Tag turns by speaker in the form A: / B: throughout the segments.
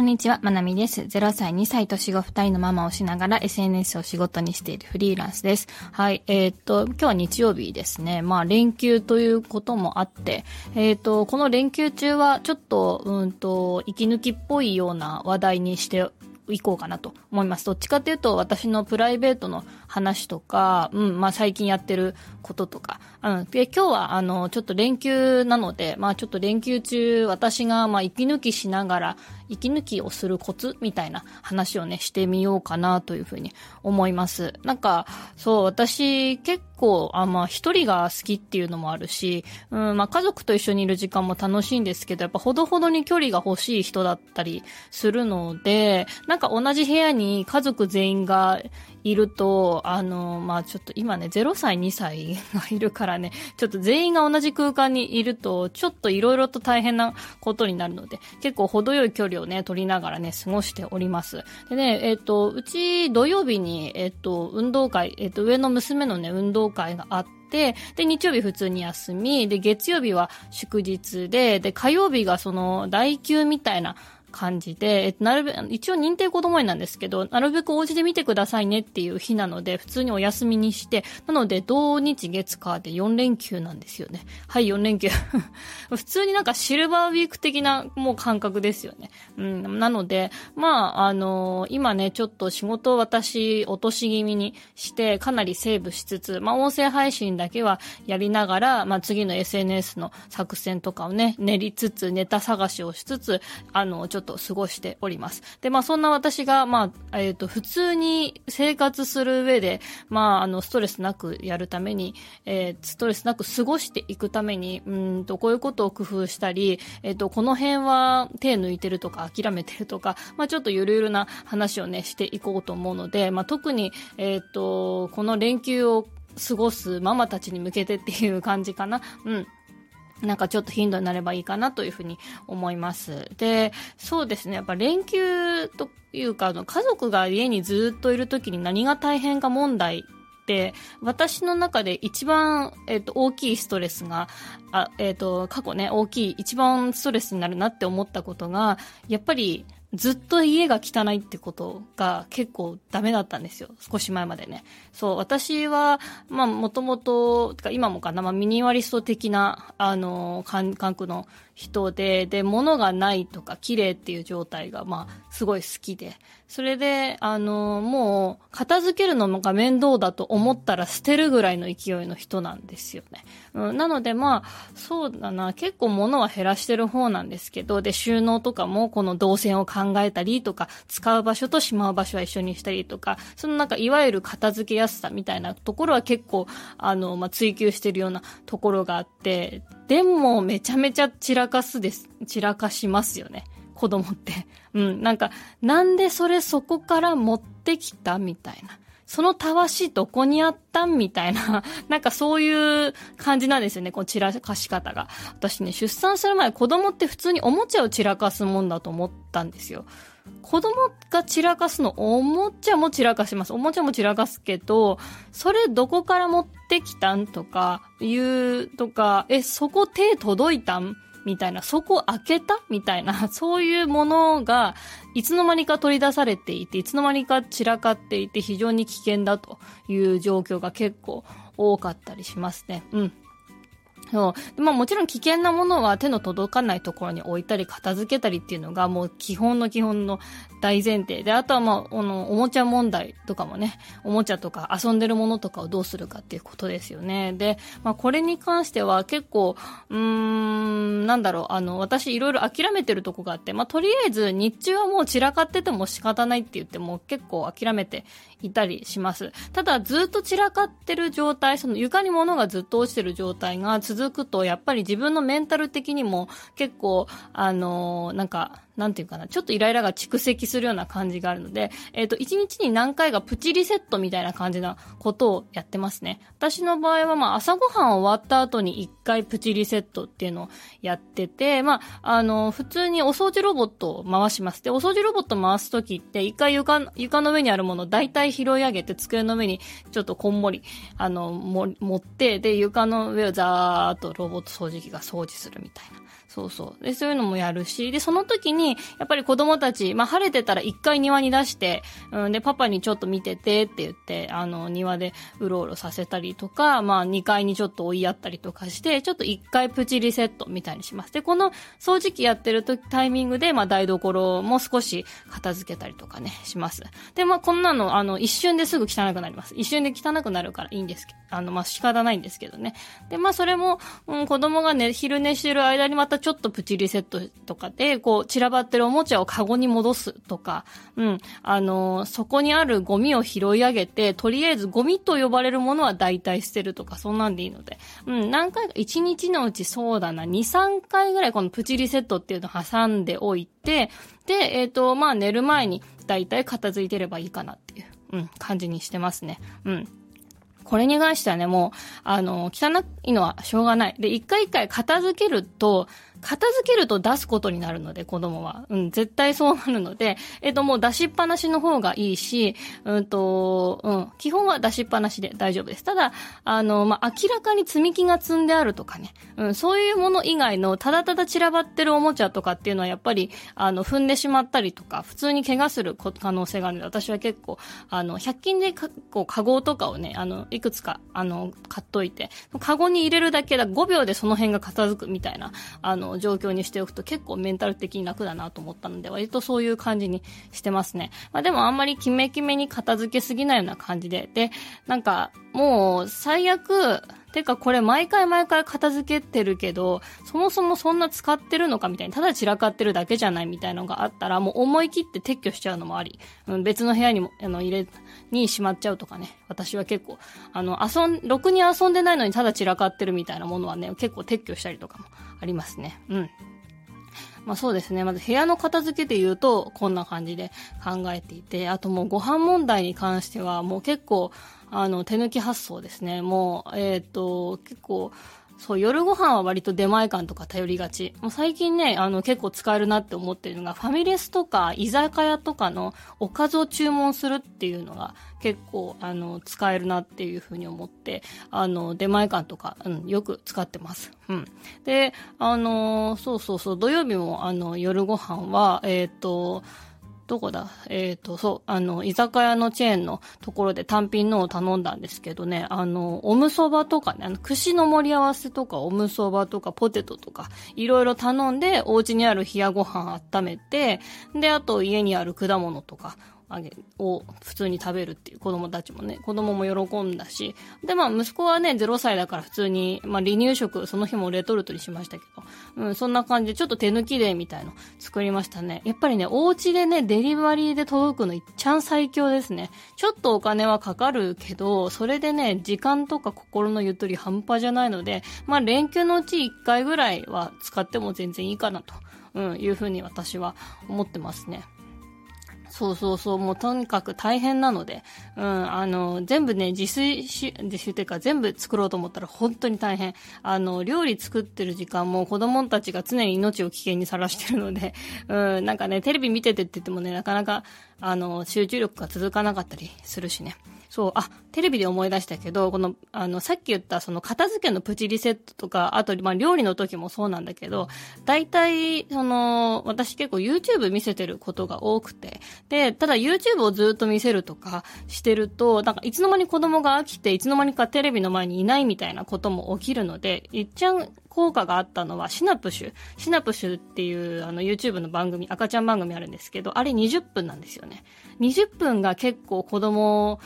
A: こんにちは、まなみです。0歳、2歳、年子2人のママをしながら SNS を仕事にしているフリーランスです。はい、えー、っと、今日は日曜日ですね。まあ、連休ということもあって、えー、っと、この連休中はちょっと、うんと、息抜きっぽいような話題にしていこうかなと思います。どっちかっていうと、私のプライベートの話とか、うん、まあ最近やってることとか、うん、で、今日はあの、ちょっと連休なので、まあちょっと連休中、私がまあ息抜きしながら、息抜きをするコツみたいな話をね、してみようかなというふうに思います。なんか、そう、私結構、あ、まあ一人が好きっていうのもあるし、うん、まあ家族と一緒にいる時間も楽しいんですけど、やっぱほどほどに距離が欲しい人だったりするので、なんか同じ部屋に家族全員がいると、あの、まあちょっと今ね、0歳、2歳がいるからね、ちょっと全員が同じ空間にいると、ちょっと色々と大変なことになるので、結構程よい距離をね、取りながらね、過ごしております。でね、えっ、ー、と、うち土曜日に、えっ、ー、と、運動会、えっ、ー、と、上の娘のね、運動会があって、で、日曜日普通に休み、で、月曜日は祝日で、で、火曜日がその、代休みたいな、感じで、えっと、なるべ、一応認定子供園なんですけど、なるべくお家で見てくださいねっていう日なので、普通にお休みにして、なので、土日月火で4連休なんですよね。はい、4連休。普通になんかシルバーウィーク的なもう感覚ですよね。うん、なので、まあ、あのー、今ね、ちょっと仕事を私、落とし気味にして、かなりセーブしつつ、まあ、音声配信だけはやりながら、まあ、次の SNS の作戦とかをね、練りつつ、ネタ探しをしつつ、あの、ちょっとと過ごしております。で、まあそんな私が、まあ、えっ、ー、と、普通に生活する上で、まあ、あの、ストレスなくやるために、えー、ストレスなく過ごしていくために、うんと、こういうことを工夫したり、えっ、ー、と、この辺は手抜いてるとか諦めてるとか、まあちょっとゆるゆるな話をね、していこうと思うので、まあ特に、えっ、と、この連休を過ごすママたちに向けてっていう感じかな。うん。なんかちょっと頻度になればいいかなというふうに思います。で、そうですね。やっぱ連休というか、あの、家族が家にずっといる時に何が大変か問題って、私の中で一番、えっ、と、大きいストレスが、あ、えっ、と、過去ね、大きい、一番ストレスになるなって思ったことが、やっぱり、ずっと家が汚いってことが結構ダメだったんですよ。少し前までね。そう、私は、まあ、もともと、今もかな、まあ、ミニマリスト的な、あの、感覚の人で、で、物がないとか綺麗っていう状態が、まあ、すごい好きで。それで、あの、もう、片付けるのが面倒だと思ったら捨てるぐらいの勢いの人なんですよね。うん、なので、まあ、そうだな、結構物は減らしてる方なんですけど、で、収納とかも、この動線を考えたりとか、使う場所としまう場所は一緒にしたりとか、そのなんか、いわゆる片付けやすさみたいなところは結構、あの、まあ、追求してるようなところがあって、でも、めちゃめちゃ散らかすです。散らかしますよね。子供って。うん。なんか、なんでそれそこから持ってきたみたいな。そのたわしどこにあったんみたいな、なんかそういう感じなんですよね、この散らかし方が。私ね、出産する前子供って普通におもちゃを散らかすもんだと思ったんですよ。子供が散らかすの、おもちゃも散らかします。おもちゃも散らかすけど、それどこから持ってきたんとか、言うとか、え、そこ手届いたんみたいな、そこ開けたみたいな、そういうものが、いつの間にか取り出されていて、いつの間にか散らかっていて、非常に危険だという状況が結構多かったりしますね。うん。そう。まあもちろん危険なものは手の届かないところに置いたり片付けたりっていうのがもう基本の基本の大前提で、あとはまあ、あの、おもちゃ問題とかもね、おもちゃとか遊んでるものとかをどうするかっていうことですよね。で、まあこれに関しては結構、うーん、なんだろう、あの、私いろいろ諦めてるとこがあって、まあとりあえず日中はもう散らかってても仕方ないって言っても結構諦めていたりします。ただずっと散らかってる状態、その床に物がずっと落ちてる状態が続くと、やっぱり自分のメンタル的にも結構、あの、なんか、なんていうかな、ちょっとイライラが蓄積するような感じがあるので、えっ、ー、と、1日に何回かプチリセットみたいな感じなことをやってますね。私の場合は、まあ、朝ごはん終わった後に1回プチリセットっていうのをやってて、まあ、あの、普通にお掃除ロボットを回します。で、お掃除ロボット回すときって、1回床、床の上にあるものを大体拾い上げて、机の上にちょっとこんもり、あの、も、持って、で、床の上をザーッとロボット掃除機が掃除するみたいな。そうそう。で、そういうのもやるし、で、その時に、やっぱり子供たち、まあ、晴れてたら一回庭に出して、うん、で、パパにちょっと見ててって言って、あの、庭でうろうろさせたりとか、まあ、2階にちょっと追いやったりとかして、ちょっと一回プチリセットみたいにします。で、この掃除機やってる時、タイミングで、まあ、台所も少し片付けたりとかね、します。で、まあ、こんなの、あの、一瞬ですぐ汚くなります。一瞬で汚くなるからいいんですけど、あの、まあ、仕方ないんですけどね。で、まあ、それも、うん、子供がね、昼寝してる間にまたちょっとプチリセットとかで、こう、散らばってるおもちゃをカゴに戻すとか、うん、あのー、そこにあるゴミを拾い上げて、とりあえずゴミと呼ばれるものは大体捨てるとか、そんなんでいいので、うん、何回か、1日のうちそうだな、2、3回ぐらいこのプチリセットっていうのを挟んでおいて、で、えっ、ー、と、まあ、寝る前に大体片付いてればいいかなっていう、うん、感じにしてますね。うん。これに関してはね、もう、あの、汚いのはしょうがない。で、一回一回片付けると、片付けると出すことになるので、子供は。うん、絶対そうなるので、えっ、と、もう出しっぱなしの方がいいし、うんと、うん、基本は出しっぱなしで大丈夫です。ただ、あの、まあ、明らかに積み木が積んであるとかね、うん、そういうもの以外の、ただただ散らばってるおもちゃとかっていうのは、やっぱり、あの、踏んでしまったりとか、普通に怪我する可能性があるので、私は結構、あの、100均でか、こう、カゴとかをね、あの、いくつか、あの、買っといて、カゴに入れるだけだ、5秒でその辺が片付くみたいな、あの、状況にしておくと結構メンタル的に楽だなと思ったので、割とそういう感じにしてますね。まあでもあんまりキメキメに片付けすぎないような感じで、で、なんか、もう、最悪、てかこれ毎回毎回片付けてるけど、そもそもそんな使ってるのかみたいに、ただ散らかってるだけじゃないみたいのがあったら、もう思い切って撤去しちゃうのもあり、うん、別の部屋にも、あの、入れ、にしまっちゃうとかね。私は結構、あの、遊ん、ろくに遊んでないのにただ散らかってるみたいなものはね、結構撤去したりとかもありますね。うん。まあそうですね。まず部屋の片付けで言うと、こんな感じで考えていて、あともうご飯問題に関しては、もう結構、あの、手抜き発想ですね。もう、えっ、ー、と、結構、そう、夜ご飯は割と出前館とか頼りがち。もう最近ね、あの、結構使えるなって思ってるのが、ファミレスとか居酒屋とかのおかずを注文するっていうのが結構、あの、使えるなっていうふうに思って、あの、出前館とか、うん、よく使ってます。うん。で、あの、そうそうそう、土曜日も、あの、夜ご飯は、えっ、ー、と、どこだ？えっ、ー、と、そう、あの、居酒屋のチェーンのところで単品のを頼んだんですけどね、あの、おむそばとかね、あの、串の盛り合わせとか、おむそばとか、ポテトとか、いろいろ頼んで、お家にある冷やご飯温めて、で、あと家にある果物とか、あげ、を普通に食べるっていう子供たちもね、子供も喜んだし、で、まあ息子はね、0歳だから普通に、まあ離乳食、その日もレトルトにしましたけど、うん、そんな感じでちょっと手抜きでみたいの作りましたね。やっぱりね、お家でね、デリバリーで届くのいっちゃん最強ですね。ちょっとお金はかかるけど、それでね、時間とか心のゆとり半端じゃないので、まあ連休のうち1回ぐらいは使っても全然いいかなと、うん、いうふうに私は思ってますね。そうそうそう、もうとにかく大変なので、うん、あの、全部ね、自炊し、自炊っていうか全部作ろうと思ったら本当に大変。あの、料理作ってる時間も子供たちが常に命を危険にさらしてるので、うん、なんかね、テレビ見ててって言ってもね、なかなか、あの、集中力が続かなかったりするしね。そう、あ、テレビで思い出したけど、この、あの、さっき言ったその片付けのプチリセットとか、あと、まあ、料理の時もそうなんだけど、大体、その、私結構 YouTube 見せてることが多くて、で、ただ YouTube をずっと見せるとかしてると、なんかいつの間に子供が飽きて、いつの間にかテレビの前にいないみたいなことも起きるので、いっちゃん効果があったのはシナプシュ。シナプシュっていうあの YouTube の番組、赤ちゃん番組あるんですけど、あれ20分なんですよね。20分が結構子供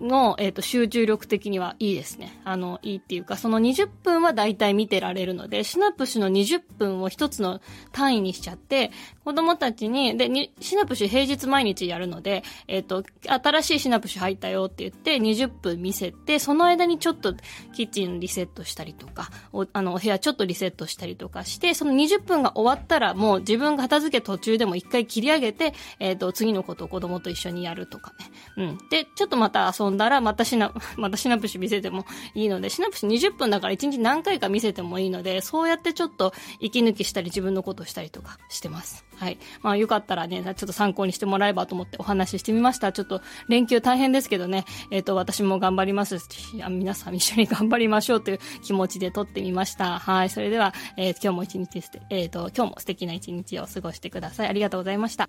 A: の、えっ、ー、と、集中力的にはいいですね。あの、いいっていうか、その20分は大体見てられるので、シナプシュの20分を一つの単位にしちゃって、子供たちに、で、にシナプシュ平日毎日やるので、えっ、ー、と、新しいシナプシュ入ったよって言って20分見せて、その間にちょっとキッチンリセットしたりとか、おあの、お部屋ちょっとリセットしたりとかして、その20分が終わったらもう自分が片付け途中でも一回切り上げて、えっ、ー、と、次のことを子供と一緒にやるとかね。うん。で、ちょっとまた遊遊んだら、またシナ、またシナプシ見せてもいいので、シナプシ20分だから1日何回か見せてもいいので、そうやってちょっと息抜きしたり自分のことをしたりとかしてます。はい。まあよかったらね、ちょっと参考にしてもらえばと思ってお話ししてみました。ちょっと連休大変ですけどね、えっ、ー、と、私も頑張りますし、皆さん一緒に頑張りましょうという気持ちで撮ってみました。はい。それでは、えー、今日も一日、えっ、ー、と、今日も素敵な一日を過ごしてください。ありがとうございました。